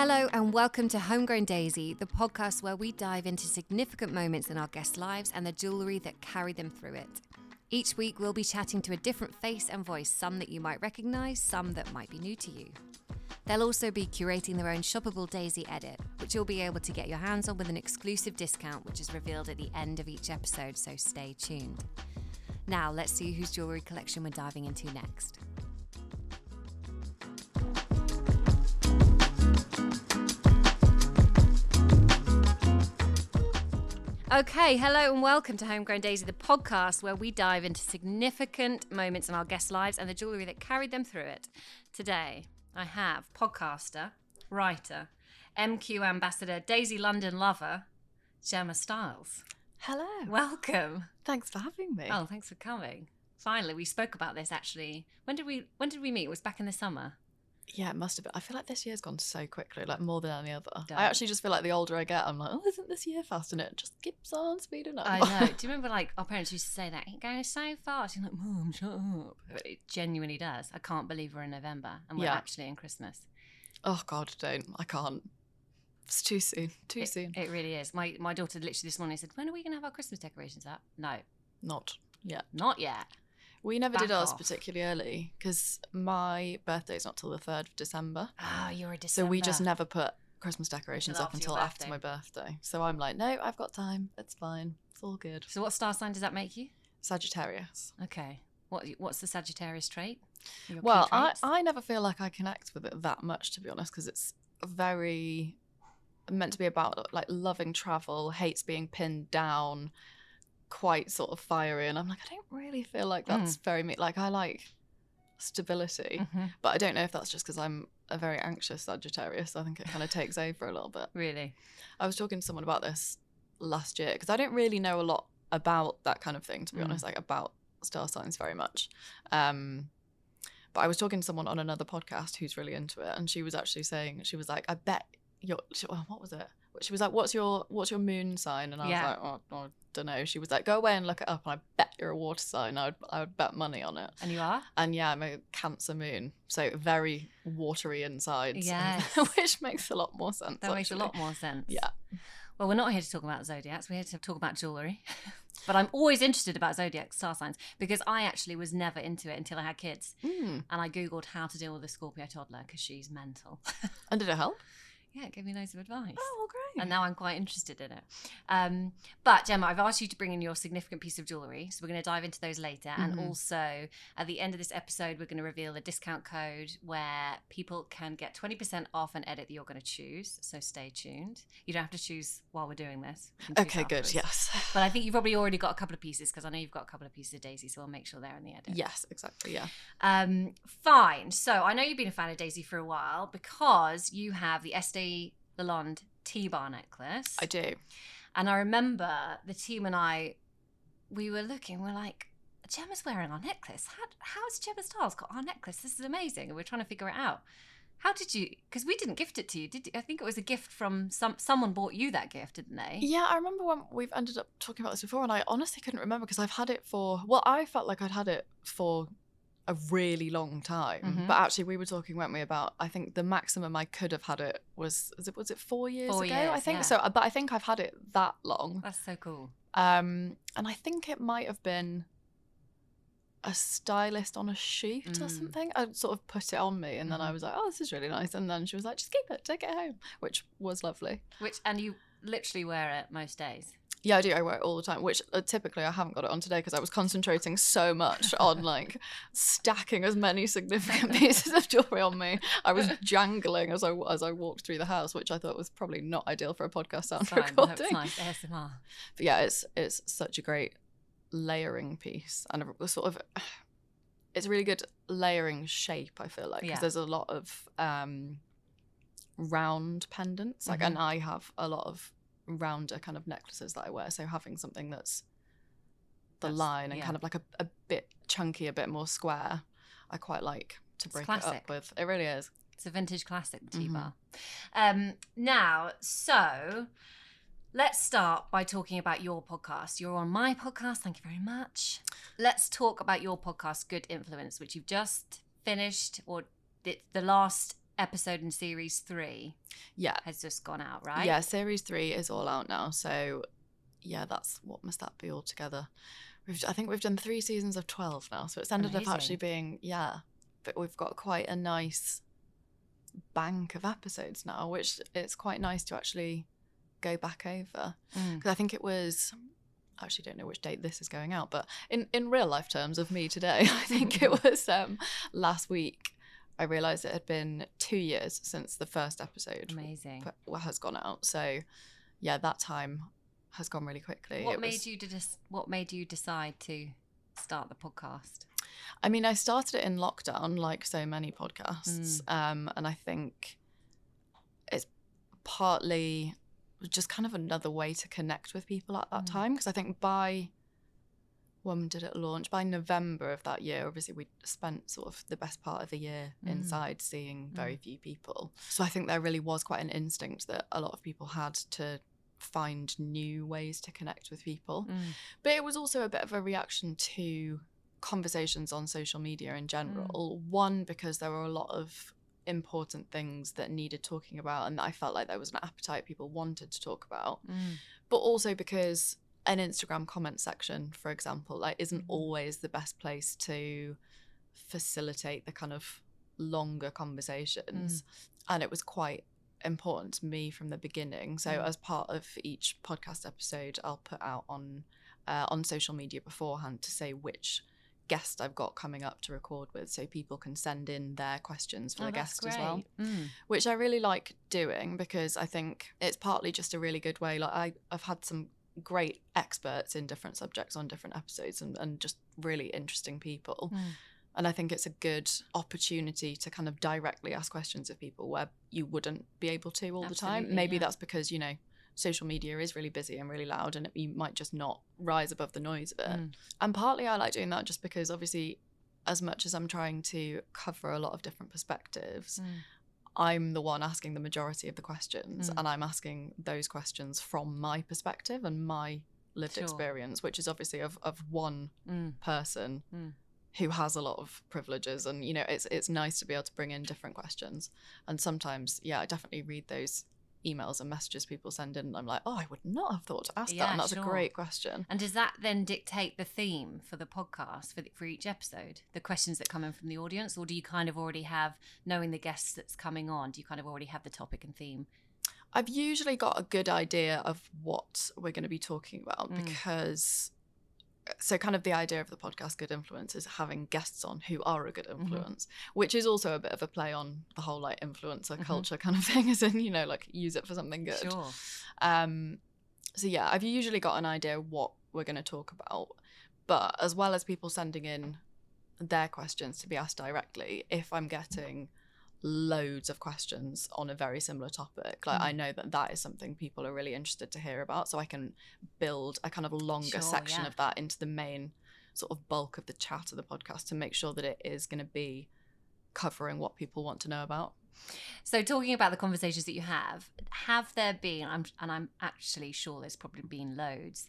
Hello and welcome to Homegrown Daisy, the podcast where we dive into significant moments in our guests' lives and the jewellery that carry them through it. Each week, we'll be chatting to a different face and voice, some that you might recognise, some that might be new to you. They'll also be curating their own shoppable Daisy edit, which you'll be able to get your hands on with an exclusive discount, which is revealed at the end of each episode, so stay tuned. Now, let's see whose jewellery collection we're diving into next. Okay, hello and welcome to Homegrown Daisy, the podcast where we dive into significant moments in our guests' lives and the jewellery that carried them through it. Today, I have podcaster, writer, MQ ambassador, Daisy London lover, Gemma Styles. Hello. Welcome. Thanks for having me. Oh, thanks for coming. Finally, we spoke about this actually. When did we when did we meet? It was back in the summer. Yeah, it must have been. I feel like this year's gone so quickly, like more than any other. I actually just feel like the older I get, I'm like, oh, isn't this year fast? And it just keeps on speeding up. I know. Do you remember like our parents used to say that it going so fast? You're like, Mom, shut up. But it genuinely does. I can't believe we're in November and we're Yeah. actually in Christmas. oh God, don't. I can't. It's too soon. Too It, soon. it really is. My my daughter literally this morning said, When are we gonna have our Christmas decorations up? No, Not yet. not yet. We never did ours off. particularly early because my birthday's not till the third of December. Oh, you're a December. So we just never put Christmas decorations Until up after your until after birthday. my birthday. So I'm like, no, I've got time. It's fine. It's all good. So what star sign does that make you? Sagittarius. Okay. What what's the Sagittarius trait? Your key Well, I, traits? I never feel like I connect with it that much, to be honest, because it's very meant to be about like loving travel, hates being pinned down, quite sort of fiery. And I'm like, I don't really feel like that's very me. Like, I like stability, Mhm. but I don't know if that's just because I'm a very anxious Sagittarius. I think it kind of takes over a little bit. Really? I was talking to someone about this last year because I don't really know a lot about that kind of thing, to be Mm. honest, like about star signs very much. Um, but I was talking to someone on another podcast who's really into it, and she was actually saying she was like, "I bet your she- oh, what was it?" She was like, "What's your what's your moon sign?" And I Yeah. was like, "Oh, I don't know." She was like, "Go away and look it up." And I bet you're a water sign. I would I would bet money on it. And you are? And yeah, I'm a Cancer moon, so very watery insides. Yes. which makes a lot more sense. That makes a lot more sense. Yeah. Well, we're not here to talk about zodiacs. We're here to talk about jewellery. but I'm always interested about zodiac star signs because I actually was never into it until I had kids. Mm. And I Googled how to deal with a Scorpio toddler because she's mental. And did it help? Yeah, it gave me loads of advice. Oh, great. And now I'm quite interested in it. Um, but Gemma, I've asked you to bring in your significant piece of jewellery. So we're going to dive into those later. And Mhm. also, at the end of this episode, we're going to reveal a discount code where people can get 20% off an edit that you're going to choose. So stay tuned. You don't have to choose while we're doing this. Okay, good. Yes. But I think you've probably already got a couple of pieces because I know you've got a couple of pieces of Daisy. So we'll make sure they're in the edit. Yes, exactly. Yeah. Um, fine. So I know you've been a fan of Daisy for a while because you have the Estee Lalonde T-bar necklace. I do. And I remember the team and I, we were looking, we're like, Gemma's wearing our necklace. How, how's Gemma Styles got our necklace? This is amazing. And we're trying to figure it out. How did you? Because we didn't gift it to you, did you? I think it was a gift from some someone bought you that gift, didn't they? Yeah, I remember when we've ended up talking about this before, and I honestly couldn't remember because I've had it for, well, I felt like I'd had it for a really long time. Mhm. But actually, we were talking, weren't we, about, I think the maximum I could have had it was, was it, was it four years Four ago? years, I think yeah. so. But I think I've had it that long. That's so cool. Um, and I think it might have been a stylist on a shoot or Mm. something. I sort of put it on me, and then I Mhm. was like, "Oh, this is really nice." And then she was like, "Just keep it, take it home," which was lovely. Which and you literally wear it most days. Yeah, I do. I wear it all the time, which uh, typically I haven't got it on today because I was concentrating so much on like stacking as many significant pieces of jewelry on me. I was jangling as I as I walked through the house, which I thought was probably not ideal for a podcast sound Fine, recording. nice ASMR. But yeah, it's it's such a great layering piece and a sort of it's a really good layering shape i feel like because Yeah. there's a lot of um round pendants like Mhm. and i have a lot of rounder kind of necklaces that i wear so having something that's the That's- line and yeah. kind of like a, a bit chunky a bit more square i quite like to break it up with it really is It's a vintage classic, the Mhm. T-bar. Um, now, so let's start by talking about your podcast. You're on my podcast. Thank you very much. Let's talk about your podcast, Good Influence, which you've just finished, or the, the last episode in series three yeah has just gone out, right? Yeah, series three is all out now. So, yeah, that's what must that be altogether? We've, I think we've done three seasons of twelve now, so it's ended Amazing. up actually being yeah, but we've got quite a nice bank of episodes now, which it's quite nice to actually go back over Mm. because I think it was. I actually don't know which date this is going out, but in in real life terms of me today, I think it was um last week. I realised it had been two years since the first episode Amazing. p- has gone out. So yeah, that time has gone really quickly. What It made was- you to What made you decide to start the podcast? I mean, I started it in lockdown, like so many podcasts, Mm. um, and I think it's partly just kind of another way to connect with people at that Mm. time. Because I think by when did it launch? By November of that year, obviously we spent sort of the best part of the year Mm. inside seeing very few people. So I think there really was quite an instinct that a lot of people had to find new ways to connect with people. Mm. But it was also a bit of a reaction to conversations on social media in general. One, because there were a lot of important things that needed talking about and that I felt like there was an appetite people wanted to talk about. Mm. But also because an Instagram comment section, for example, like isn't Mhm. always the best place to facilitate the kind of longer conversations. And it was quite important to me from the beginning. So Mm. as part of each podcast episode, I'll put out on uh, on social media beforehand to say which guest I've got coming up to record with, so people can send in their questions for Oh, the guest as well. Mm. which I really like doing because I think it's partly just a really good way. Like I, I've had some great experts in different subjects on different episodes and, and just really interesting people. Mm. And I think it's a good opportunity to kind of directly ask questions of people where you wouldn't be able to all the time. Maybe yeah. that's because, you know, social media is really busy and really loud and it, you might just not rise above the noise of it. Mm. And partly I like doing that just because obviously as much as I'm trying to cover a lot of different perspectives, Mm. I'm the one asking the majority of the questions, Mm. and I'm asking those questions from my perspective and my lived Sure. experience, which is obviously of, of one Mm. person Mm. who has a lot of privileges. And you know, it's it's nice to be able to bring in different questions. And sometimes, yeah, I definitely read those emails and messages people send in, and I'm like, oh, I would not have thought to ask Yeah, that, and that's sure. a great question. And does that then dictate the theme for the podcast for, the, for each episode? The questions that come in from the audience, or do you kind of already have, knowing the guests that's coming on, do you kind of already have the topic and theme? I've usually got a good idea of what we're going to be talking about Mm. because so kind of the idea of the podcast good influence is having guests on who are a good Mm-hmm. influence which is also a bit of a play on the whole like influencer Mhm. culture kind of thing as in you know like use it for something good Sure. um so yeah i've usually got an idea what we're going to talk about but as well as people sending in their questions to be asked directly if i'm getting loads of questions on a very similar topic like Mm. i know that that is something people are really interested to hear about so i can build a kind of longer Sure, section yeah. of that into the main sort of bulk of the chat of the podcast to make sure that it is going to be covering what people want to know about So, talking about the conversations that you have, have there been, I'm, and I'm actually sure there's probably been loads,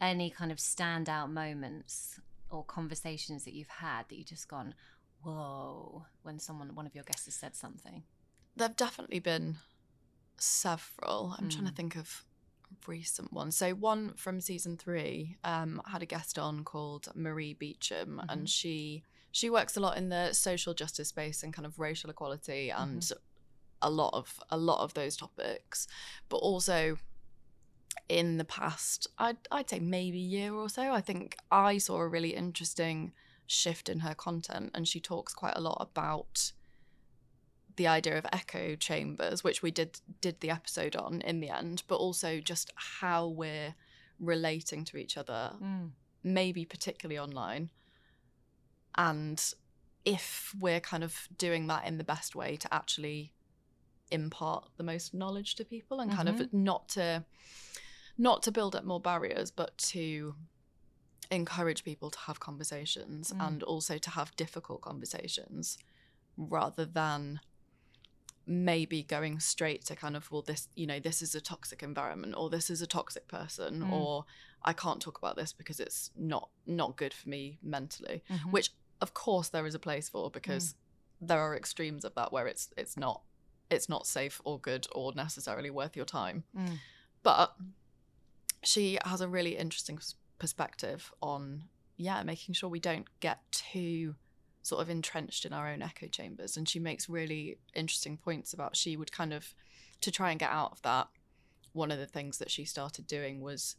any kind of standout moments or conversations that you've had that you've just gone, whoa, when someone, one of your guests has said something? There've definitely been several. I'm trying to Mm. think of recent ones. So one from season three um, had a guest on called Marie Beecham, Mhm. and she she works a lot in the social justice space and kind of racial equality and a lot of a lot of those topics, but also in the past, I'd I'd say maybe year or so, I think I saw a really interesting shift in her content, and she talks quite a lot about the idea of echo chambers, which we did did the episode on in the end, but also just how we're relating to each other Mm. maybe particularly online. And if we're kind of doing that in the best way to actually impart the most knowledge to people and kind of not to not to build up more barriers but to encourage people to have conversations Mm. and also to have difficult conversations rather than maybe going straight to kind of well this you know this is a toxic environment or this is a toxic person Mm. or i can't talk about this because it's not not good for me mentally Mhm. which of course there is a place for because there are extremes of that where it's it's not it's not safe or good or necessarily worth your time Mm. but she has a really interesting perspective on yeah making sure we don't get too sort of entrenched in our own echo chambers and she makes really interesting points about she would kind of to try and get out of that one of the things that she started doing was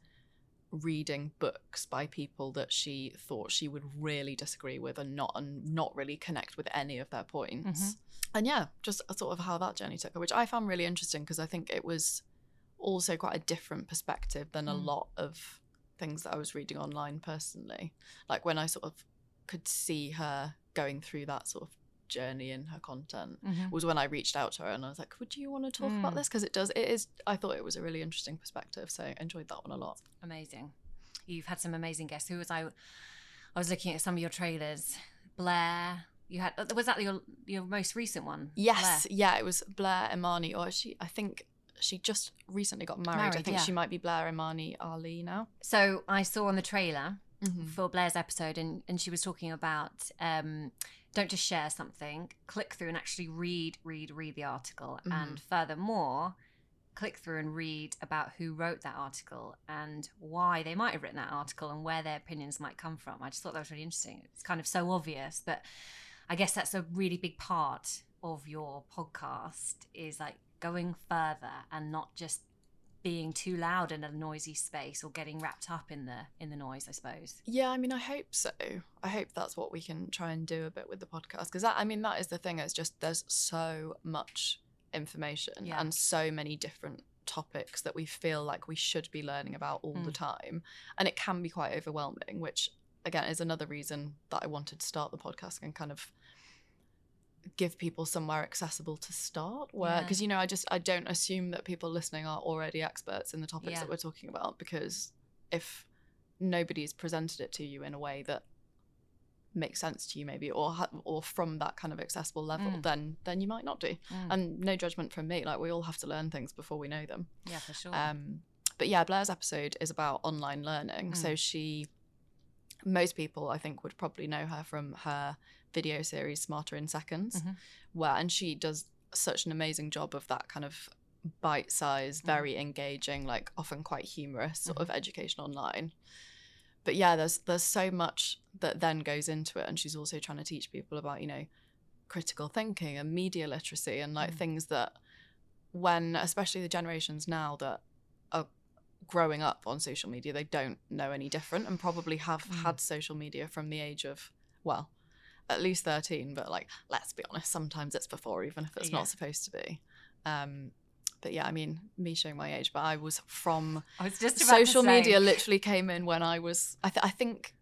reading books by people that she thought she would really disagree with and not and not really connect with any of their points Mhm. and yeah just sort of how that journey took her which i found really interesting because i think it was also quite a different perspective than a Mm. lot of things that i was reading online personally like when i sort of could see her going through that sort of journey in her content Mhm. was when I reached out to her and I was like, "Would you want to talk about Mm. this?" Because it does. It is. I thought it was a really interesting perspective, so I enjoyed that one a lot. Amazing. You've had some amazing guests. Who was I? I was looking at some of your trailers. Blair. You had. Was that your your most recent one? Yes, Blair. yeah, it was Blair Imani, or she. I think she just recently got married. I think yeah. she might be Blair Imani Ali now. So I saw on the trailer Mm-hmm. for Blair's episode, and, and she was talking about um, don't just share something, click through and actually read, read, read the article. Mhm. And furthermore, click through and read about who wrote that article and why they might have written that article and where their opinions might come from. I just thought that was really interesting. It's kind of so obvious, but I guess that's a really big part of your podcast is like going further and not just being too loud in a noisy space or getting wrapped up in the in the noise i suppose Yeah, I mean, I hope so. I hope that's what we can try and do a bit with the podcast because I mean, that is the thing. It's just there's so much information Yeah. and so many different topics that we feel like we should be learning about all the Mm. time, and it can be quite overwhelming. Which again is another reason that I wanted to start the podcast and kind of give people somewhere accessible to start where Yeah. because you know i just i don't assume that people listening are already experts in the topics Yeah. that we're talking about because if nobody's presented it to you in a way that makes sense to you maybe or ha- or from that kind of accessible level Mm. then then you might not do and no judgment from me like we all have to learn things before we know them yeah for sure um, but yeah, Blair's episode is about online learning. Mm. So she, most people I think would probably know her from her video series Smarter in Seconds, Mhm. where and she does such an amazing job of that kind of bite-sized, Mm. very engaging, like often quite humorous sort Mm-hmm. of education online. But yeah, there's there's so much that then goes into it, and she's also trying to teach people about you know critical thinking and media literacy and like Mm. things that when especially the generations now that are growing up on social media they don't know any different and probably have Mm. had social media from the age of well at least 13 but like let's be honest sometimes it's before even if it's Yeah. not supposed to be. Um but yeah i mean me showing my age but i was from i was just about social media literally came in when i was I, th- I think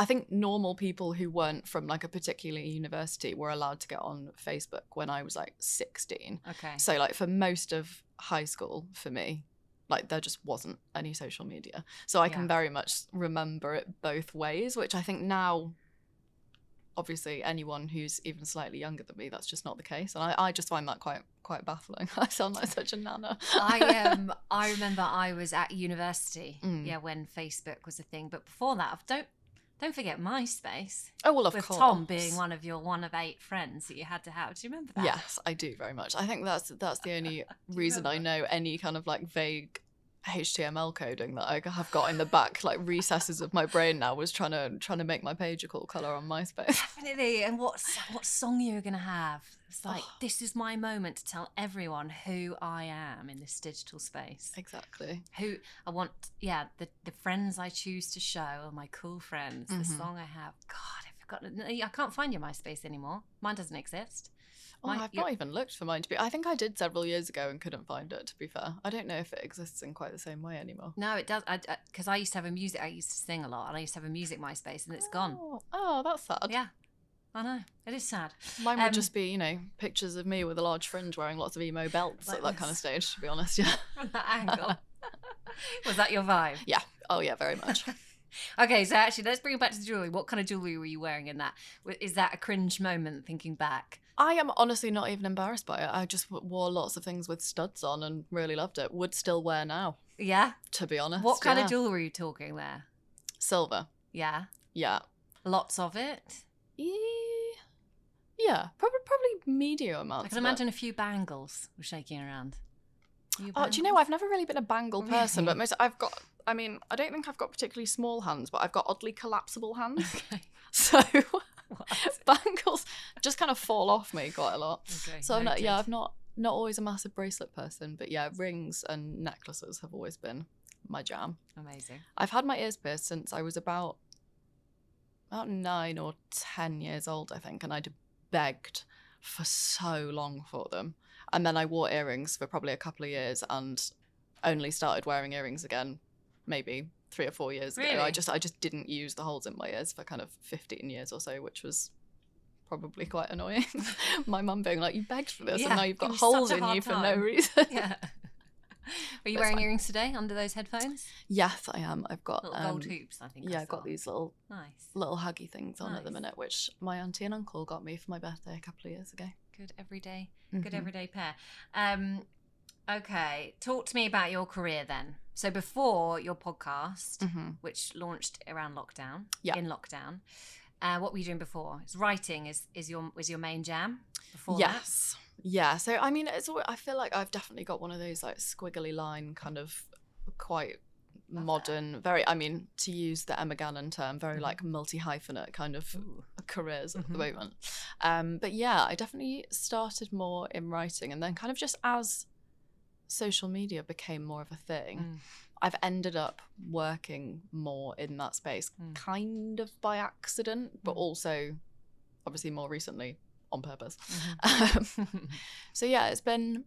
i think normal people who weren't from like a particular university were allowed to get on facebook when i was like 16 okay. So like for most of high school for me, like there just wasn't any social media. So I can very much remember it both ways, which I think now obviously anyone who's even slightly younger than me, that's just not the case. And I, I just find that quite quite baffling. I sound like such a nana. I um I remember I was at university, Mm. yeah, when Facebook was a thing. But before that, I've don't don't forget MySpace oh well of with course. Tom being one of your one of eight friends that you had to have. Do you remember that? Yes, I do very much. I think that's that's the only reason I know any kind of like vague HTML coding that I have got in the back like recesses of my brain now was trying to trying to make my page a cool color on MySpace. Definitely. And what what song you were gonna have? It's like Oh. this is my moment to tell everyone who I am in this digital space. exactly. Who I want, yeah, the the friends I choose to show are my cool friends. The Mhm. song I have, God, I got. I can't find your MySpace anymore. Mine doesn't exist. Oh, I've not even looked for mine to be. I think I did several years ago and couldn't find it. To be fair, I don't know if it exists in quite the same way anymore. No, it does. Because I, because I used to have a music. I used to sing a lot, and I used to have a music MySpace, and it's gone. Oh, oh, that's sad. Yeah, I know. It is sad. Mine would Um, just be, you know, pictures of me with a large fringe wearing lots of emo belts Like at that kind of stage, to be honest. Yeah. From that angle. Was that your vibe? Yeah. Oh, yeah, very much. Okay, so actually, let's bring it back to the jewelry. What kind of jewelry were you wearing in that? Is that a cringe moment thinking back? I am honestly not even embarrassed by it. I just wore lots of things with studs on and really loved it. Would still wear now, Yeah. to be honest. What kind yeah. of jewelry are you talking there? Silver. Yeah. Yeah. Lots of it. Yeah. Probably, probably medium amounts. I can of it. imagine a few bangles were shaking around. You Oh, do you know? I've never really been a bangle person, but most I've got. I mean, I don't think I've got particularly small hands, but I've got oddly collapsible hands. Okay. so? bangles just kind of fall off me quite a lot. Okay, So I'm not, yeah. I've not not always a massive bracelet person, but yeah, rings and necklaces have always been my jam. Amazing. I've had my ears pierced since I was about about nine or ten years old, I think, and I'd begged for so long for them. And then I wore earrings for probably a couple of years and only started wearing earrings again maybe three or four years ago. I just I just didn't use the holes in my ears for kind of fifteen years or so, which was probably quite annoying. my mum being like, You begged for this Yeah, and now you've got holes in you for no reason. Yeah. Are you wearing fine. earrings today under those headphones? yes, I am. I've got Little gold um, hoops, I think. Yeah, I've got these little Nice. little huggy things on at the minute, which my auntie and uncle got me for my birthday a couple of years ago. Good everyday, good Mhm. everyday pair. Um, okay, talk to me about your career then. So before your podcast, Mhm. which launched around lockdown, Yeah. in lockdown, uh, what were you doing before? Is writing is is your was your main jam before that? Yes. Yeah. So I mean, it's. al- I feel like I've definitely got one of those like squiggly line kind of quite Love that. modern, very. I mean, to use the Emma Gannon term, very Mhm. like multi hyphenate kind of Ooh. careers at the Mhm. moment. Um, but yeah, I definitely started more in writing, and then kind of just as social media became more of a thing, Mm. I've ended up working more in that space, Mm. kind of by accident, but Mm. also obviously more recently on purpose. Mhm. Um, so yeah, it's been.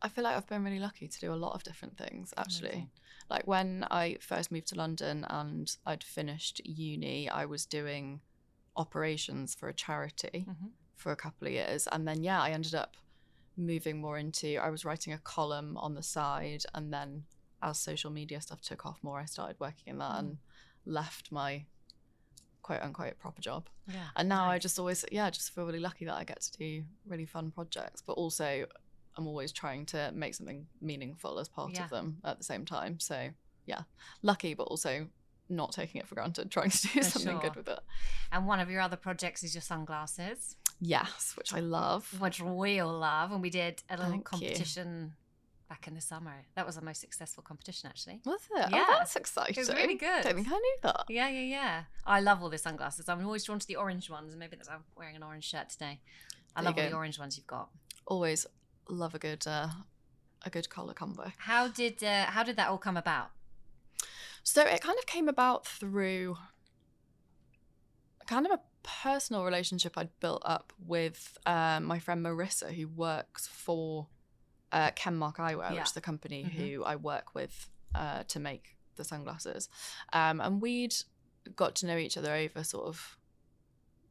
I feel like I've been really lucky to do a lot of different things actually. Amazing. Like when I first moved to London and I'd finished uni, I was doing operations for a charity Mhm. for a couple of years. And then, yeah, I ended up moving more into, I was writing a column on the side. And then as social media stuff took off more, I started working in that Mm. and left my quote unquote proper job. Yeah, And now I just always, yeah, just feel really lucky that I get to do really fun projects, but also I'm always trying to make something meaningful as part Yeah. of them at the same time. So yeah, lucky, but also not taking it for granted, trying to do For something sure. good with it. And one of your other projects is your sunglasses, Yes, which I love. which we all love. And we did a little Thank you. competition back in the summer. That was the most successful competition, actually. Was it? Yeah. Oh, that's exciting. It was really good. Don't think I knew that. Yeah, yeah, yeah. I love all the sunglasses. I'm always drawn to the orange ones, and maybe that's why I'm wearing an orange shirt today. I There you love all the orange ones you've got. Always love a good, uh, a good color combo. How did uh, how did that all come about? So it kind of came about through kind of a personal relationship I'd built up with uh, my friend Marissa, who works for uh, Kenmark Eyewear, Yeah. which is the company Mhm. who I work with uh, to make the sunglasses. Um, and we'd got to know each other over sort of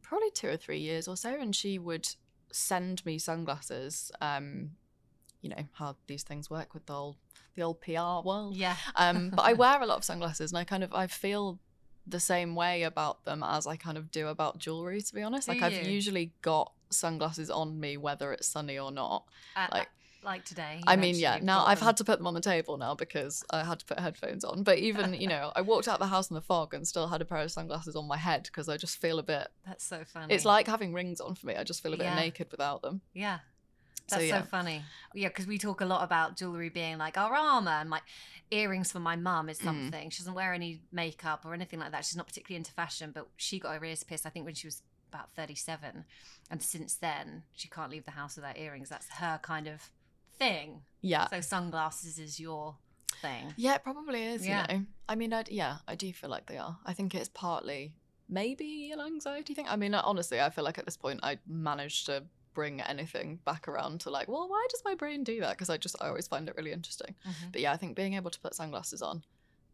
probably two or three years or so. And she would send me sunglasses. Um, you know how these things work with the old the old PR world. Yeah. Um, but I wear a lot of sunglasses, and I kind of I feel the same way about them as I kind of do about jewelry. To be honest, Do like I've you? usually got sunglasses on me whether it's sunny or not. Uh, Like- like today. I mean, yeah. Now I've them. had to put them on the table now because I had to put headphones on. But even you know, I walked out the house in the fog and still had a pair of sunglasses on my head because I just feel a bit. That's so funny. It's like having rings on for me. I just feel a bit Yeah. naked without them. Yeah. So, That's so, yeah. funny. Yeah, because we talk a lot about jewelry being like our armor and like earrings for my mum Mm. is something. She doesn't wear any makeup or anything like that. She's not particularly into fashion, but she got her ears pierced, I think, when she was about 37. And since then, she can't leave the house without earrings. That's her kind of thing. Yeah. So sunglasses is your thing. Yeah, it probably is. Yeah. You know, I mean, I yeah, I do feel like they are. I think it's partly maybe an anxiety thing. I mean, honestly, I feel like at this point I managed to bring anything back around to like, well, why does my brain do that? Because I just I always find it really interesting. Mhm. But yeah, I think being able to put sunglasses on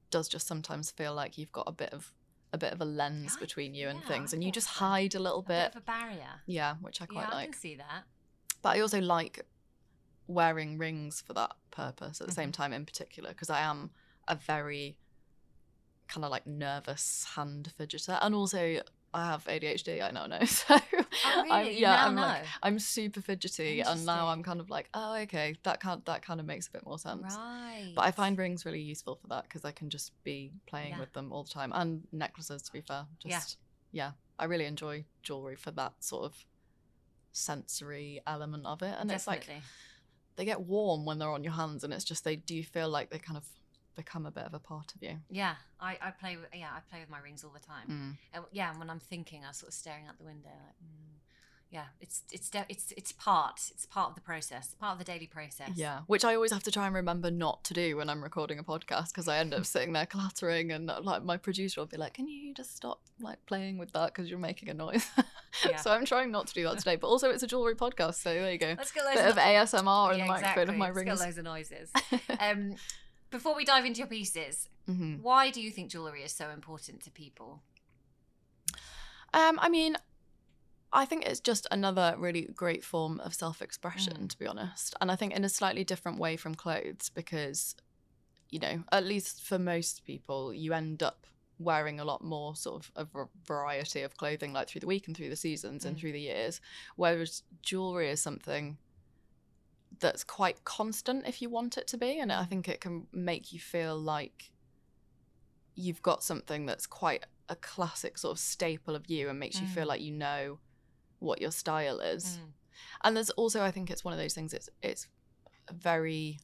does just sometimes feel like you've got a bit of a bit of a lens I- between you and yeah, things, I and you just hide a little A bit bit. of a barrier. Yeah, which I quite yeah, I like. can see that. But I also like wearing rings for that purpose at the same Mhm. time, in particular, because I am a very kind of like nervous hand fidgeter, and also I have ADHD. I now know, so Oh, I'm, really? You yeah, I'm like? I'm super fidgety, and now I'm kind of like, oh, okay, that kind that kind of makes a bit more sense. Right. But I find rings really useful for that because I can just be playing Yeah. with them all the time, and necklaces. To be fair, Yeah. just yeah, I really enjoy jewelry for that sort of sensory element of it, and it's like they get warm when they're on your hands, and it's just they do feel like they kind of become a bit of a part of you. Yeah, I, I play with yeah I play with my rings all the time. Mm. And yeah, and when I'm thinking, I'm sort of staring out the window, like, mm, yeah, it's it's it's it's part it's part of the process, part of the daily process. Yeah, which I always have to try and remember not to do when I'm recording a podcast because I end up sitting there clattering, and uh, like my producer will be like, "Can you just stop like playing with that because you're making a noise?" Yeah. so I'm trying not to do that today. But also, it's a jewelry podcast, so there you go. Let's get loads Bit of no- ASMR in Yeah, the microphone of my rings. Let's get loads of noises. um, before we dive into your pieces, Mhm. why do you think jewelry is so important to people? Um, I mean, I think it's just another really great form of self-expression, Mm. to be honest. And I think in a slightly different way from clothes, because you know, at least for most people, you end up wearing a lot more sort of a variety of clothing, like through the week and through the seasons and Mm. through the years. Whereas jewelry is something that's quite constant if you want it to be, and I Mm. think it can make you feel like you've got something that's quite a classic sort of staple of you and makes you feel Mm. like you know what your style is. Mm. And there's also I think it's one of those things it's it's very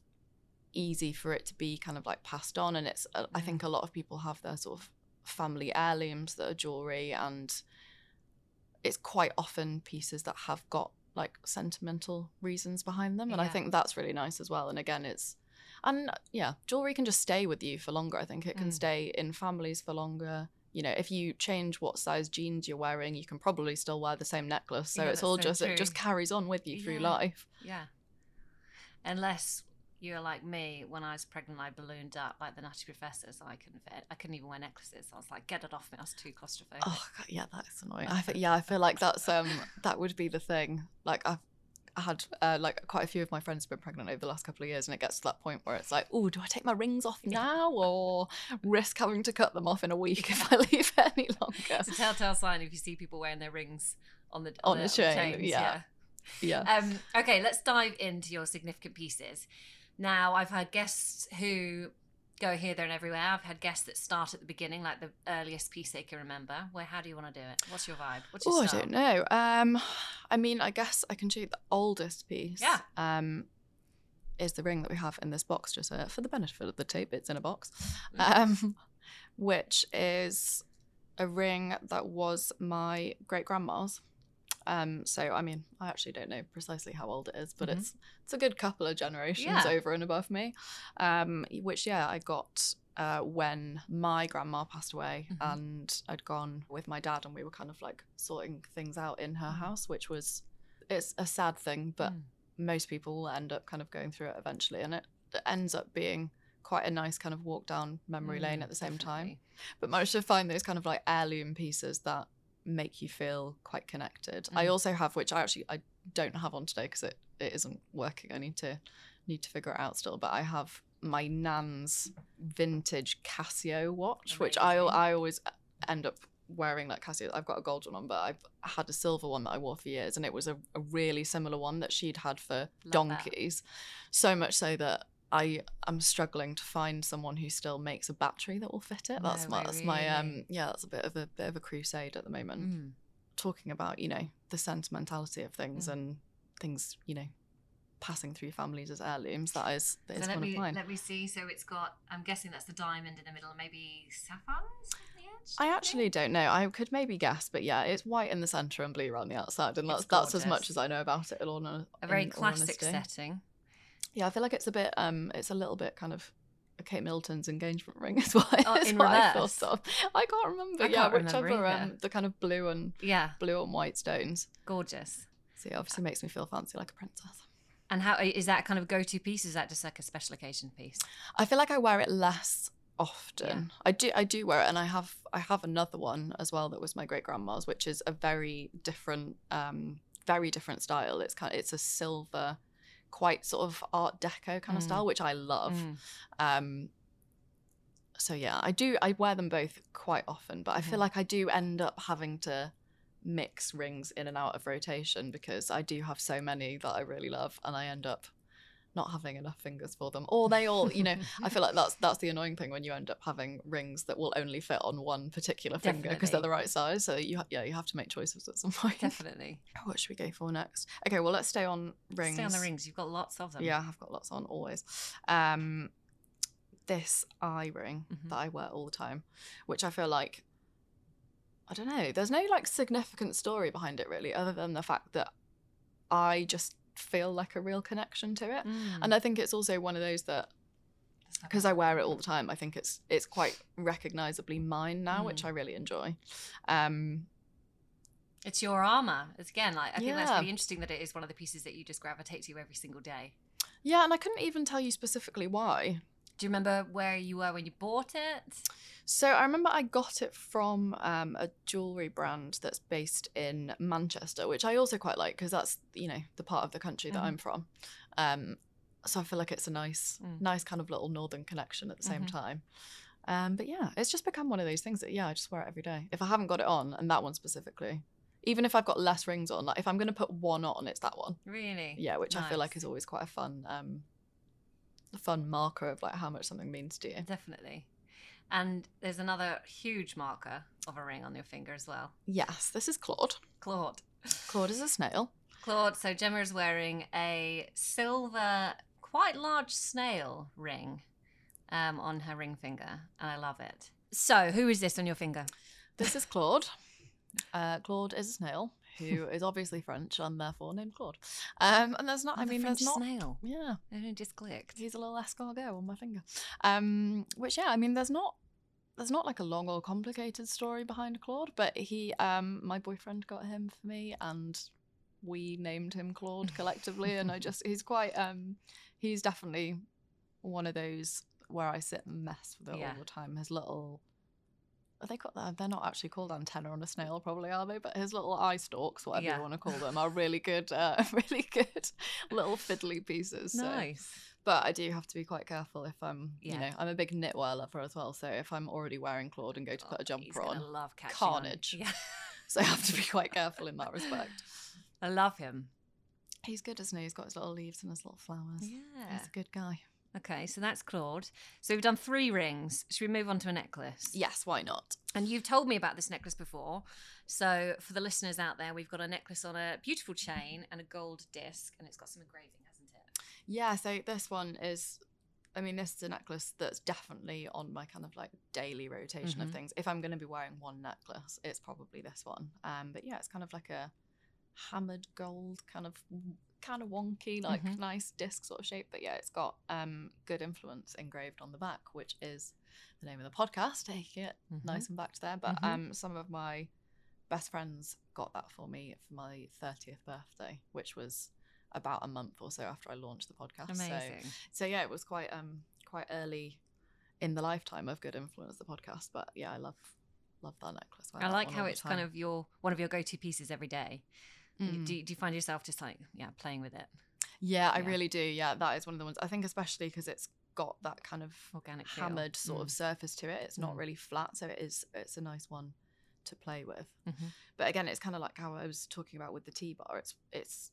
easy for it to be kind of like passed on and it's uh, I Mm. think a lot of people have their sort of family heirlooms that are jewelry and it's quite often pieces that have got like sentimental reasons behind them and I think that's really nice as well and again it's and yeah jewelry can just stay with you for longer I think it can Mm. stay in families for longer you know if you change what size jeans you're wearing you can probably still wear the same necklace so Yeah, it's all so just it just carries on with you through Yeah. life Yeah. Unless you're like me, when I was pregnant, I ballooned up like the Nutty Professor, so I couldn't fit. I couldn't even wear necklaces. I was like, get it off me. I was too claustrophobic. Oh God, yeah, that is annoying. I yeah, I feel like that's um that would be the thing. Like I've I had uh, like quite a few of my friends have been pregnant over the last couple of years, and it gets to that point where it's like, oh, do I take my rings off now or risk having to cut them off in a week if I leave it any longer? It's a telltale sign if you see people wearing their rings on the On the, the chain, chains, yeah. Yeah. Um, okay, let's dive into your significant pieces. Now, I've had guests who go here, there, and everywhere. I've had guests that start at the beginning, like the earliest piece they can remember. Where, how do you want to do it? What's your vibe? What's your Oh, I don't know. Um, I mean, I guess I can show you the oldest piece. Yeah. Um, is the ring that we have in this box, just uh, for the benefit of the tape. It's in a box, Mm. um, which is a ring that was my great grandma's. Um, so I mean, I actually don't know precisely how old it is, but Mhm. it's it's a good couple of generations Yeah. over and above me. Um, which yeah, I got uh, when my grandma passed away, Mhm. and I'd gone with my dad, and we were kind of like sorting things out in her Mhm. house, which was it's a sad thing, but Mm. most people will end up kind of going through it eventually, and it, it ends up being quite a nice kind of walk down memory lane Mm, at the same time definitely. but managed to find those kind of like heirloom pieces that make you feel quite connected. I Mm. also have, which I actually I don't have on today because it, it isn't working. I need to need to figure it out still. But I have my nan's vintage Casio watch, which I I always end up wearing like Casio. I've got a gold one, on, but I've had a silver one that I wore for years, and it was a, a really similar one that she'd had for Love that. donkeys. So much so that I am struggling to find someone who still makes a battery that will fit it. That's No my that's my um yeah, that's a bit of a bit of a crusade at the moment. Mm. Talking about, you know, the sentimentality of things Mm. and things, you know, passing through families as heirlooms, that is that So is let me let me see. So it's got. I'm guessing that's the diamond in the middle, maybe sapphires on the edge. I actually don't know. I could maybe guess, but yeah, it's white in the centre and blue around the outside, and It's that's that's as much as I know about it. In all, a very in classic setting. Yeah, I feel like it's a bit um it's a little bit kind of Kate Middleton's engagement ring is what, Oh, is in what I thought of. I can't remember. I yeah, can't whichever either. um, the kind of blue and Yeah, blue and white stones. gorgeous. So it obviously makes me feel fancy like a princess. And how is that kind of go-to piece? Is that just like a special occasion piece? I feel like I wear it less often. I do I do wear it and I have I have another one as well that was my great grandma's, which is a very different um very different style. It's kind of it's a silver, quite sort of art deco kind of Mm. style, which I love. Mm. Um so yeah, I do I wear them both quite often, but I feel Mhm. like I do end up having to mix rings in and out of rotation because I do have so many that I really love and I end up not having enough fingers for them. Or they all, you know, I feel like that's that's the annoying thing when you end up having rings that will only fit on one particular finger because they're the right size. So you ha- yeah, you have to make choices at some point. Definitely. What should we go for next? Okay, well let's stay on rings. Stay on the rings. You've got lots of them. Yeah, I've got lots on always. Um, this eye ring Mhm. that I wear all the time, which I feel like I don't know. There's no like significant story behind it really, other than the fact that I just feel like a real connection to it. Mm. And I think it's also one of those that because I wear it all the time, I think it's it's quite recognizably mine now, which Mm. I really enjoy. Um, It's your armor. It's again like I think that's really interesting that it is one of the pieces that you just gravitate to every single day. yeah, and I couldn't even tell you specifically why. Do you remember where you were when you bought it? So I remember I got it from um, a jewelry brand that's based in Manchester, which I also quite like because that's you know the part of the country that Mhm. I'm from. Um, so I feel like it's a nice, Mm. nice kind of little northern connection at the same Mhm. time. Um, but yeah, it's just become one of those things that yeah, I just wear it every day. If I haven't got it on, and that one specifically, even if I've got less rings on, like if I'm going to put one on, it's that one. Really? Yeah, which I feel like is always quite a fun, um, fun marker of like how much something means to you. Definitely. And there's another huge marker of a ring on your finger as well. Yes, this is Claude. Claude. Claude is a snail. Claude, so Gemma is wearing a silver, quite large snail ring um, on her ring finger, and I love it. So, who is this on your finger? This is Claude. Uh, Claude is a snail who is obviously French and therefore named Claude. Um, and there's not, I Another mean, French there's not. snail. Yeah, And only just clicked. he's a little escargot on my finger. Um, which yeah, I mean, there's not. There's not like a long or complicated story behind Claude, but he, um, my boyfriend got him for me, and we named him Claude collectively. and I just, he's quite, um, he's definitely one of those where I sit and mess with it Yeah. all the time. His little, are they got that? They're not actually called antenna on a snail, probably are they? But his little eye stalks, whatever Yeah. you want to call them, are really good, uh, really good little fiddly pieces. So. Nice. But I do have to be quite careful if I'm, you Yeah. know, I'm a big knitwear lover as well. So if I'm already wearing Claude and go to put a Oh, jumper on, love catching on. carnage. Yeah. so I have to be quite careful in that respect. I love him. He's good, isn't he? He's got his little leaves and his little flowers. Yeah. He's a good guy. Okay, so that's Claude. So we've done three rings. Should we move on to a necklace? Yes, why not? And you've told me about this necklace before. So for the listeners out there, we've got a necklace on a beautiful chain and a gold disc, and it's got some engraving, hasn't it? Yeah, so this one is I mean, this is a necklace that's definitely on my kind of like daily rotation Mhm. of things. If I'm going to be wearing one necklace, it's probably this one. Um, but yeah, it's kind of like a hammered gold, kind of kind of wonky, like Mhm. nice disc sort of shape. But yeah, it's got um good influence engraved on the back, which is the name of the podcast. Take it Mhm. nice and back to there. But Mhm. um, some of my best friends got that for me for my thirtieth birthday, which was about a month or so after I launched the podcast. So Amazing. so yeah, it was quite um quite early in the lifetime of Good Influence, the podcast. But yeah, I love love that necklace. wear I like how it's kind of your one of your go-to pieces every day. Mm. Do, do you find yourself just like yeah playing with it yeah, I yeah. really do. Yeah, that is one of the ones. I think especially because it's got that kind of organic feel? hammered sort of Mm. surface to it. It's not Mm. really flat, so it is. It's a nice one to play with. Mhm. But again, it's kind of like how I was talking about with the T bar. It's it's.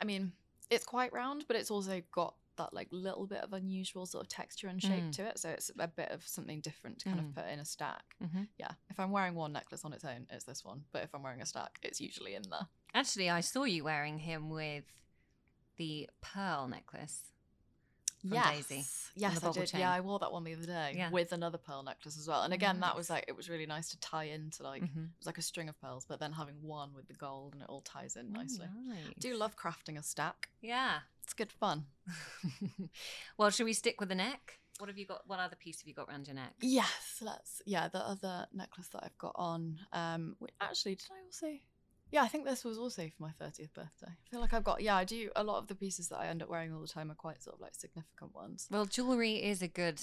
I mean, it's quite round, but it's also got that like little bit of unusual sort of texture and shape Mm. to it. So it's a bit of something different to kind Mm. of put in a stack. Mhm. Yeah, if I'm wearing one necklace on its own, it's this one. But if I'm wearing a stack, it's usually in there. Actually, I saw you wearing him with the pearl necklace. From Daisy, Yes, I did. chain. Yeah, I wore that one the other day Yeah. with another pearl necklace as well. And again, that was like it was really nice to tie into like Mhm. it was like a string of pearls, but then having one with the gold and it all ties in Oh, nicely. nice. I do love crafting a stack. Yeah. it's good fun. well, should we stick with the neck? What have you got? What other piece have you got around your neck? Yes, that's yeah. The other necklace that I've got on, um, actually did I also? Yeah, I think this was also for my thirtieth birthday. I feel like I've got yeah. I do a lot of the pieces that I end up wearing all the time are quite sort of like significant ones. Well, jewelry is a good,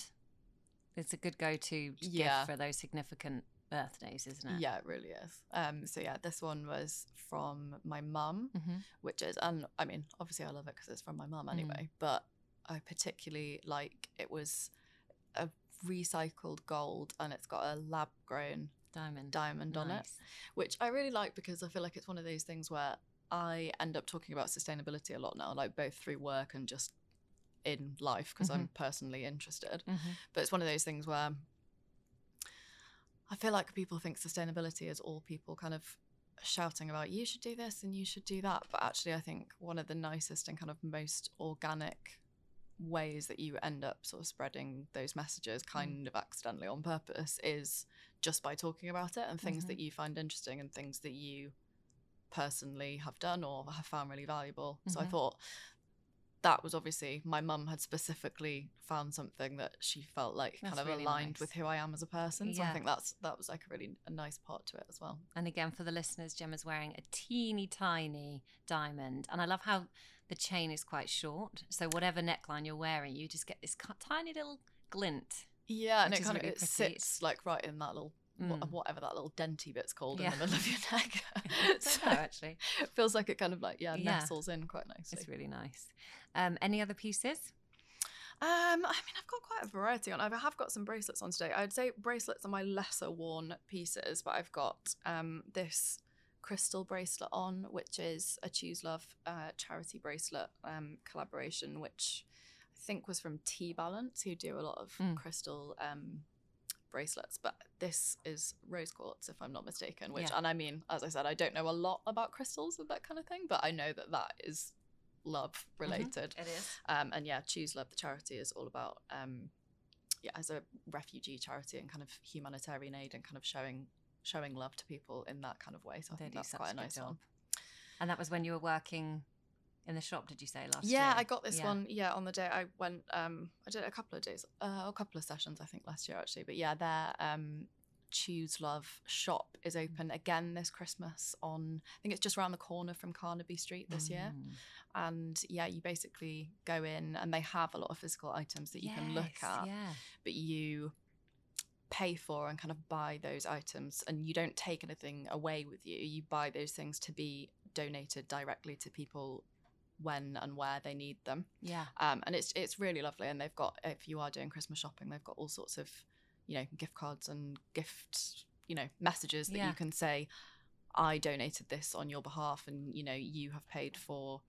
it's a good go-to Yeah. gift for those significant birthdays, isn't it? Yeah, it really is. Um, so yeah, this one was from my mum, Mhm. which is, and I mean, obviously I love it because it's from my mum anyway. But I particularly like it was a recycled gold, and it's got a lab-grown Diamond. diamond on it, which I really like because I feel like it's one of those things where I end up talking about sustainability a lot now, like both through work and just in life because I'm personally interested. Mhm. But it's one of those things where I feel like people think sustainability is all people kind of shouting about you should do this and you should do that. But actually, I think one of the nicest and kind of most organic ways that you end up sort of spreading those messages kind of accidentally on purpose is just by talking about it and things that you find interesting and things that you personally have done or have found really valuable. So I Mhm. thought that was obviously my mum had specifically found something that she felt like That's kind of really aligned nice. with who I am as a person. So Yeah. I think that's that was like a really a nice part to it as well. And again, for the listeners, Gemma's wearing a teeny tiny diamond. And I love how the chain is quite short. So, whatever neckline you're wearing, you just get this tiny little glint. Yeah, and it kind of it sits like right in that little Mm. whatever that little denty bit's called Yeah. in the middle of your neck. So know, actually. it feels like it kind of like yeah, Yeah. nestles in quite nicely. It's really nice. Um, any other pieces? Um, I mean, I've got quite a variety on. I have got some bracelets on today. I'd say bracelets are my lesser worn pieces, but I've got um this crystal bracelet on, which is a Choose Love uh, charity bracelet um, collaboration, which I think was from T Balance, who do a lot of Mm. crystal um, bracelets. But this is rose quartz, if I'm not mistaken. Which, Yeah. and I mean, as I said, I don't know a lot about crystals and that kind of thing, but I know that that is love related. It is. Um, and yeah, Choose Love, the charity, is all about um, yeah, as a refugee charity and kind of humanitarian aid and kind of showing showing love to people in that kind of way. So I They think that's quite a nice job. one. And that was when you were working in the shop, did you say last Yeah, year? Yeah, I got this Yeah. one. Yeah, on the day I went, um, I did a couple of days, uh, a couple of sessions, I think last year actually. But yeah, their um, Choose Love shop is open again this Christmas. On I think it's just around the corner from Carnaby Street this year. Mm. And yeah, you basically go in and they have a lot of physical items that you can look at. Yeah. but you pay for and kind of buy those items and you don't take anything away with you you buy those things to be donated directly to people when and where they need them Yeah. um, and it's it's really lovely and they've got if you are doing christmas shopping they've got all sorts of you know gift cards and gift you know messages that Yeah. you can say i donated this on your behalf and you know you have paid for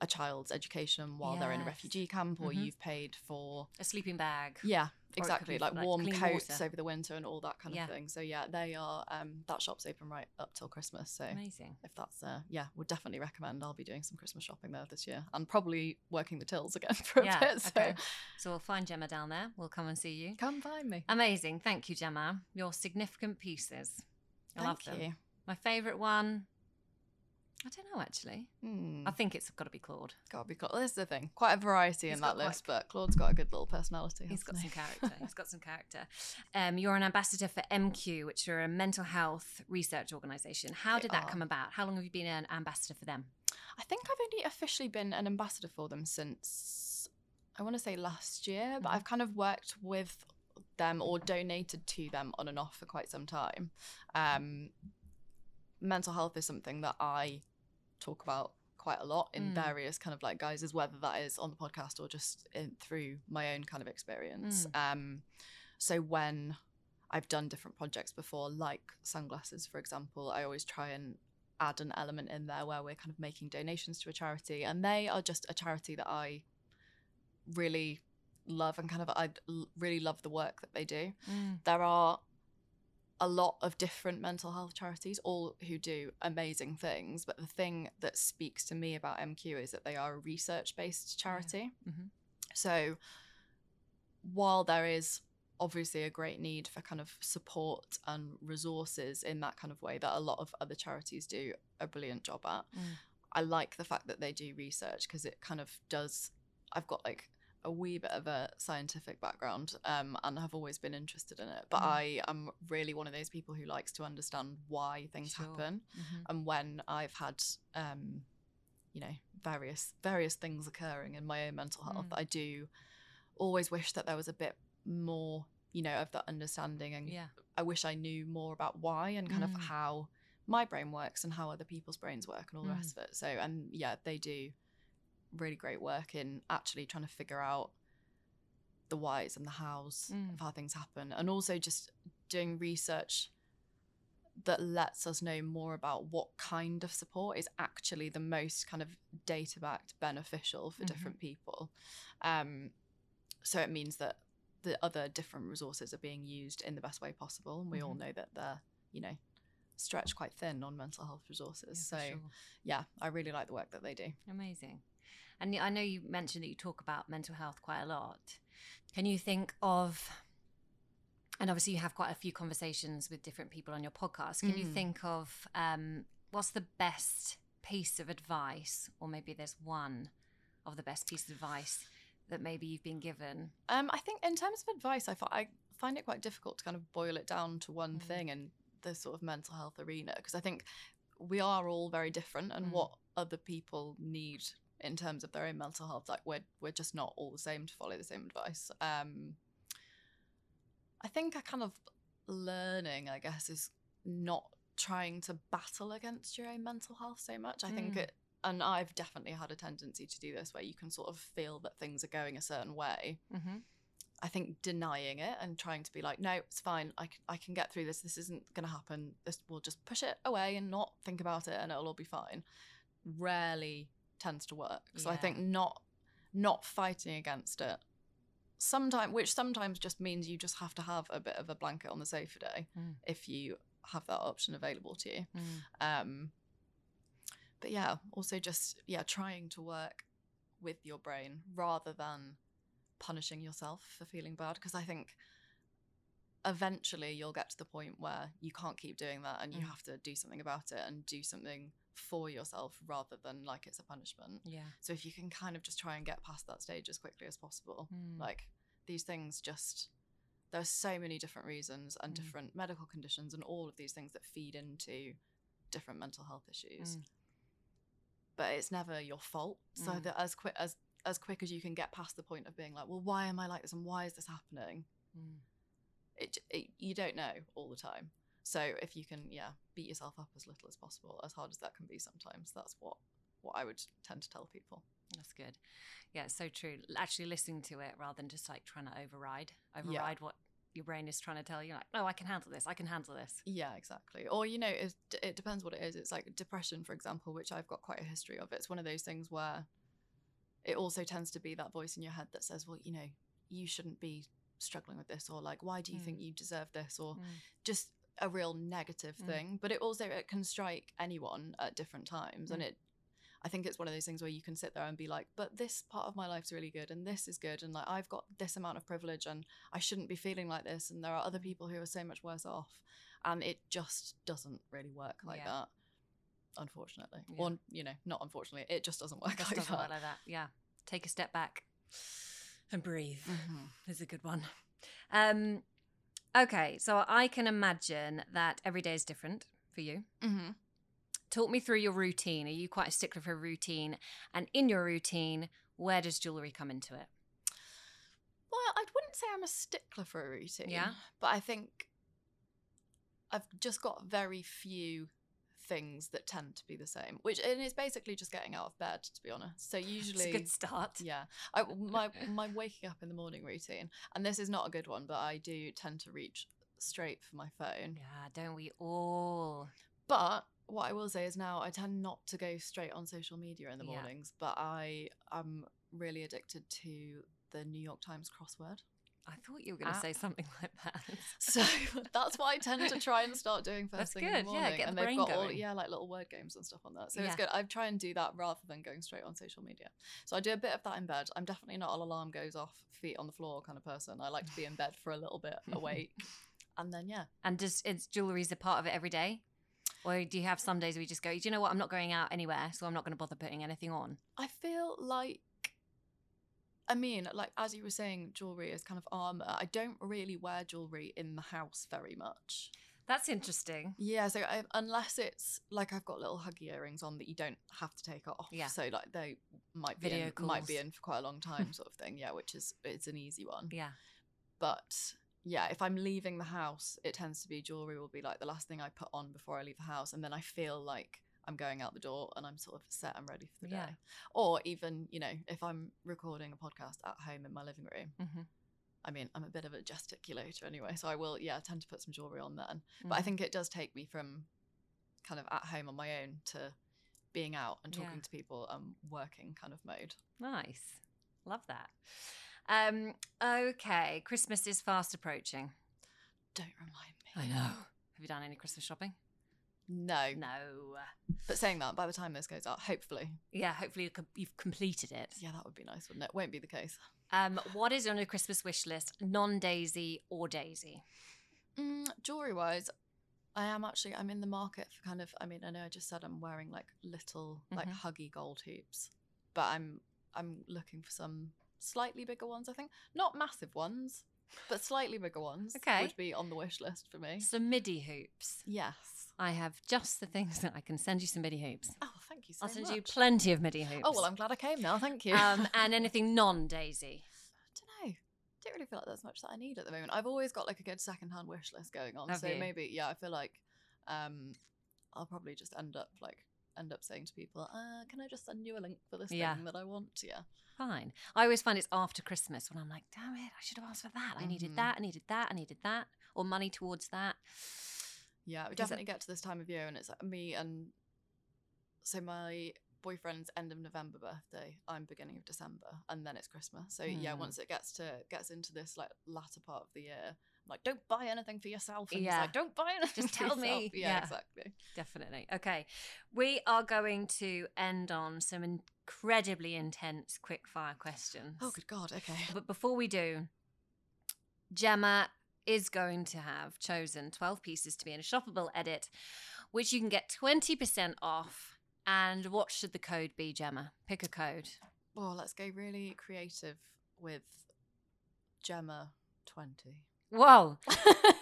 a child's education while they're in a refugee camp or Mhm. you've paid for A sleeping bag. yeah, exactly. Like, like, warm coats water. over the winter and all that kind Yeah. of thing. So yeah, they are. Um, that shop's open right up till Christmas. So Amazing. if that's uh, yeah, would definitely recommend. I'll be doing some Christmas shopping there this year and probably working the tills again for a yeah. bit. So Okay. So we'll find Gemma down there. We'll come and see you. come find me. Amazing. Thank you, Gemma. Your significant pieces. I love Thank them. you. My favourite one. I don't know actually. Hmm. I think it's got to be Claude. Gotta be Claude. This is the thing. Quite a variety He's in got that quite- list, but Claude's got a good little personality. He's got hasn't some character. He's got some character. Um, you're an ambassador for MQ, which are a mental health research organisation. How They did that are. come about? How long have you been an ambassador for them? I think I've only officially been an ambassador for them since I want to say last year, but Mhm. I've kind of worked with them or donated to them on and off for quite some time. Um, mental health is something that I talk about quite a lot in Mm. various kind of like guises, whether that is on the podcast or just in, through my own kind of experience. Um, so when I've done different projects before, like sunglasses, for example, I always try and add an element in there where we're kind of making donations to a charity, and they are just a charity that I really love and kind of I really love the work that they do. There are a lot of different mental health charities, all who do amazing things. But the thing that speaks to me about MQ is that they are a research based charity. Mhm. So while there is obviously a great need for kind of support and resources in that kind of way that a lot of other charities do a brilliant job at, Mm. I like the fact that they do research because it kind of does. I've got like a wee bit of a scientific background um, and have always been interested in it. But Mm. I am really one of those people who likes to understand why things Sure. happen. Mhm. And when I've had, um, you know, various various things occurring in my own mental health, Mm. I do always wish that there was a bit more, you know, of that understanding. And Yeah. I wish I knew more about why and kind Mm. of how my brain works and how other people's brains work and all the Mm. rest of it. So, and yeah, they do really great work in actually trying to figure out the whys and the hows Mm. of how things happen, and also just doing research that lets us know more about what kind of support is actually the most kind of data backed beneficial for Mhm. different people. Um, so it means that the other different resources are being used in the best way possible, and we all Mhm. know that they're you know stretched quite thin on mental health resources. Yeah, so sure. yeah, I really like the work that they do. Amazing. And I know you mentioned that you talk about mental health quite a lot. Can you think of, and obviously you have quite a few conversations with different people on your podcast. Can you Mm. think of um, what's the best piece of advice, or maybe there's one of the best piece of advice that maybe you've been given? Um, I think in terms of advice, I, find it quite difficult to kind of boil it down to one Mm. thing in the sort of mental health arena because I think we are all very different, and Mm. what other people need in terms of their own mental health, like we're we're just not all the same to follow the same advice. Um, I think I kind of learning, I guess, is not trying to battle against your own mental health so much. I think Mm. it, and I've definitely had a tendency to do this where you can sort of feel that things are going a certain way. Mm-hmm. I think denying it and trying to be like, no, it's fine. I can, I can get through this. This isn't going to happen. This we'll just push it away and not think about it, and it'll all be fine. Rarely tends to work. So I think not not fighting against it. Sometimes, which sometimes just means you just have to have a bit of a blanket on the sofa day Mm. if you have that option available to you. Mm. Um, but yeah, also just yeah, trying to work with your brain rather than punishing yourself for feeling bad. Because I think eventually you'll get to the point where you can't keep doing that and you Mm. have to do something about it and do something for yourself rather than like it's a punishment. Yeah. So if you can kind of just try and get past that stage as quickly as possible, Mm. like these things just there are so many different reasons and Mm. different medical conditions and all of these things that feed into different mental health issues Mm. but it's never your fault so Mm. that as quick as as quick as you can get past the point of being like well why am i like this and why is this happening Mm. It, it you don't know all the time so if you can yeah beat yourself up as little as possible as hard as that can be sometimes that's what what i would tend to tell people That's good. Yeah, it's so true. Actually listening to it rather than just like trying to override, override what your brain is trying to tell you. Like, no, I can handle this. I can handle this. Yeah, exactly. Or you know, it, it depends what it is. It's like depression, for example, which I've got quite a history of. It's one of those things where it also tends to be that voice in your head that says, "Well, you know, you shouldn't be struggling with this," or like, "Why do you Mm. think you deserve this?" or Mm. just a real negative Mm. thing. But it also it can strike anyone at different times, and Mm. it. I think it's one of those things where you can sit there and be like, but this part of my life's really good and this is good and like I've got this amount of privilege and I shouldn't be feeling like this and there are other people who are so much worse off and it just doesn't really work like Yeah. that unfortunately Yeah. or you know not unfortunately it just doesn't work Just like doesn't that work like that. Yeah. Take a step back and breathe. Mhm. is a good one. Um, okay, so I can imagine that every day is different for you. Mhm. Talk me through your routine. Are you quite a stickler for a routine? And in your routine, where does jewelry come into it? Well, I wouldn't say I'm a stickler for a routine. Yeah? But I think I've just got very few things that tend to be the same, which and it's basically just getting out of bed, to be honest. So usually, It's a good start. yeah, I, my my waking up in the morning routine, and this is not a good one, but I do tend to reach straight for my phone. Yeah, don't we all? But what I will say is now I tend not to go straight on social media in the Yeah. mornings, but I am really addicted to the New York Times crossword. I thought you were going to Ah. say something like that. So that's what I tend to try and start doing first That's thing in good, the yeah, morning. get and the they've brain got all going. yeah, like little word games and stuff on that. So Yeah. it's good. I try and do that rather than going straight on social media. So I do a bit of that in bed. I'm definitely not an alarm goes off, feet on the floor kind of person. I like to be in bed for a little bit awake. And then yeah. and does it's jewelry is a part of it every day? Or do you have some days where you just go, do you know what? I'm not going out anywhere, so I'm not going to bother putting anything on. I feel like, I mean, like as you were saying, jewelry is kind of armor. I don't really wear jewelry in the house very much. That's interesting. Yeah, so I, unless it's like I've got little huggy earrings on that you don't have to take off. Yeah. So like they might be Video in, might be in for quite a long time, sort of thing. Yeah, which is it's an easy one. Yeah. But yeah, if I'm leaving the house, it tends to be jewelry will be like the last thing I put on before I leave the house, and then I feel like I'm going out the door and I'm sort of set and ready for the Yeah. day. Or even you know if I'm recording a podcast at home in my living room. Mm-hmm. I mean, I'm a bit of a gesticulator anyway, so I will, yeah, tend to put some jewelry on then. But I Mhm. think it does take me from kind of at home on my own to being out and talking Yeah. to people and working kind of mode. Nice. Love that. Um, okay. Christmas is fast approaching. Don't remind me. I know. Have you done any Christmas shopping? No. No. But saying that, by the time this goes out, hopefully, Yeah, hopefully you you've completed it. yeah, that would be nice, wouldn't it? Won't be the case. Um, what is on your Christmas wish list? Non Daisy or Daisy? Mm, jewelry wise, I am actually I'm in the market for kind of. I mean, I know I just said I'm wearing like little like Mhm. huggy gold hoops, but I'm I'm looking for some slightly bigger ones. I think not massive ones, but slightly bigger ones. Okay. would be on the wish list for me. Some MIDI hoops. Yes. I have just the things that I can send you some MIDI hoops. Oh, thank you so much. I'll send much. you plenty of MIDI hoops. Oh well, I'm glad I came now. Thank you. um, and anything non Daisy. I don't know. I Don't really feel like there's much that I need at the moment. I've always got like a good secondhand wish list going on. Have so you? maybe yeah, I feel like um I'll probably just end up like end up saying to people, uh, can I just send you a link for this Yeah. thing that I want? Yeah. Fine. I always find it's after Christmas when I'm like, damn it, I should have asked for that. I needed Mhm. that, I needed that, I needed that, or money towards that. Yeah, we Is it- definitely get to this time of year and it's like me and so my boyfriend's end of November birthday, I'm beginning of December, and then it's Christmas. So yeah, Hmm. once it gets to gets into this like latter part of the year, like, don't buy anything for yourself. And Yeah. like, don't buy anything. Just tell me. Yeah, Yeah. exactly. Definitely. Okay. We are going to end on some incredibly intense quick fire questions. Oh, good God. Okay. But before we do, Gemma is going to have chosen 12 pieces to be in a shoppable edit, which you can get 20% off. And what should the code be, Gemma? Pick a code. Well, let's go really creative with Gemma 20. Whoa.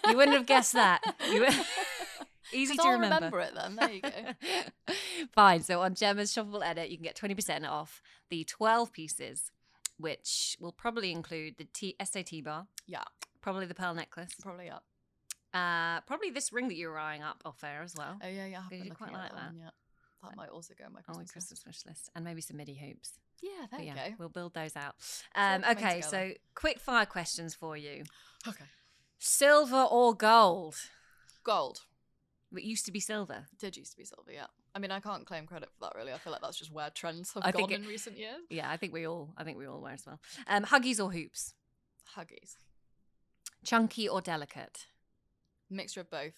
You wouldn't have guessed that. You Easy to I'll remember. remember it then. There you go. Fine. So on Gemma's shoppable edit, you can get 20% off the 12 pieces, which will probably include the T- SAT bar, Yeah, probably the pearl necklace, probably up. uh, probably this ring that you were eyeing up off air as well. Oh, yeah, yeah. I have been quite like that. One, yeah. That might also go on my Oh, Christmas, Christmas wish list. And maybe some MIDI hoops. Yeah, there But you yeah, go. we'll build those out. Um, okay, so quick fire questions for you Okay. silver or gold? Gold. It used to be silver. Did used to be silver, yeah. I mean, I can't claim credit for that really. I feel like that's just where trends have I gone it- in recent years. Yeah, I think we all, I think we all were as well. Um, huggies or hoops? Huggies. Chunky or delicate? Mixture of both.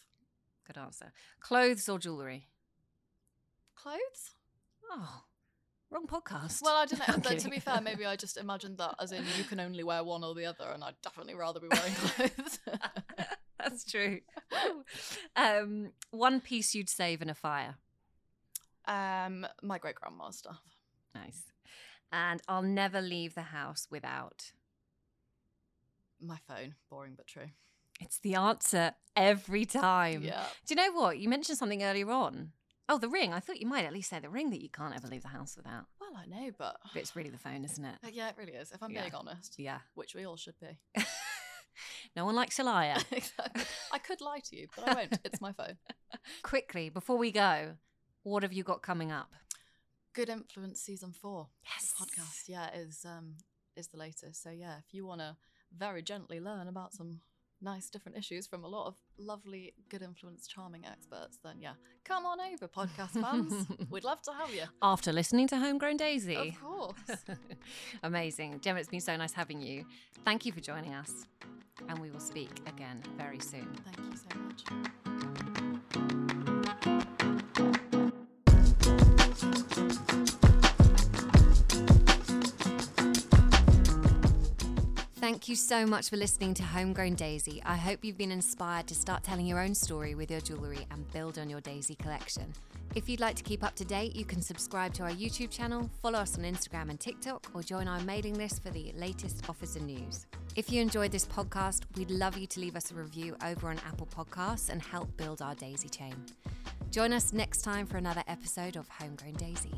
Good answer. Clothes or jewellery? Clothes? Oh, wrong podcast. Well, I don't know. But to be fair, maybe I just imagined that as in you can only wear one or the other, and I'd definitely rather be wearing clothes. That's true. um, one piece you'd save in a fire. um, my great grandma's stuff. Nice. And I'll never leave the house without. My phone. Boring but true. It's the answer every time. Yeah. Do you know what? You mentioned something earlier on. Oh, the ring. I thought you might at least say the ring that you can't ever leave the house without. Well, I know, but But it's really the phone, isn't it? Uh, yeah, it really is. If I'm Yeah. being honest, Yeah. which we all should be. no one likes a liar. exactly. I could lie to you, but I won't. It's my phone. Quickly, before we go, what have you got coming up? Good Influence season four Yes. podcast. Yeah, is um is the latest. So yeah, if you want to very gently learn about some nice different issues from a lot of lovely Good Influence charming experts, then yeah, come on over, podcast fans. We'd love to have you. After listening to Homegrown Daisy. Of course. Amazing. Gemma, it's been so nice having you. Thank you for joining us. And we will speak again very soon. Thank you so much. Thank you so much for listening to Homegrown Daisy. I hope you've been inspired to start telling your own story with your jewellery and build on your Daisy collection. If you'd like to keep up to date, you can subscribe to our YouTube channel, follow us on Instagram and TikTok, or join our mailing list for the latest offers and news. If you enjoyed this podcast, we'd love you to leave us a review over on Apple Podcasts and help build our Daisy chain. Join us next time for another episode of Homegrown Daisy.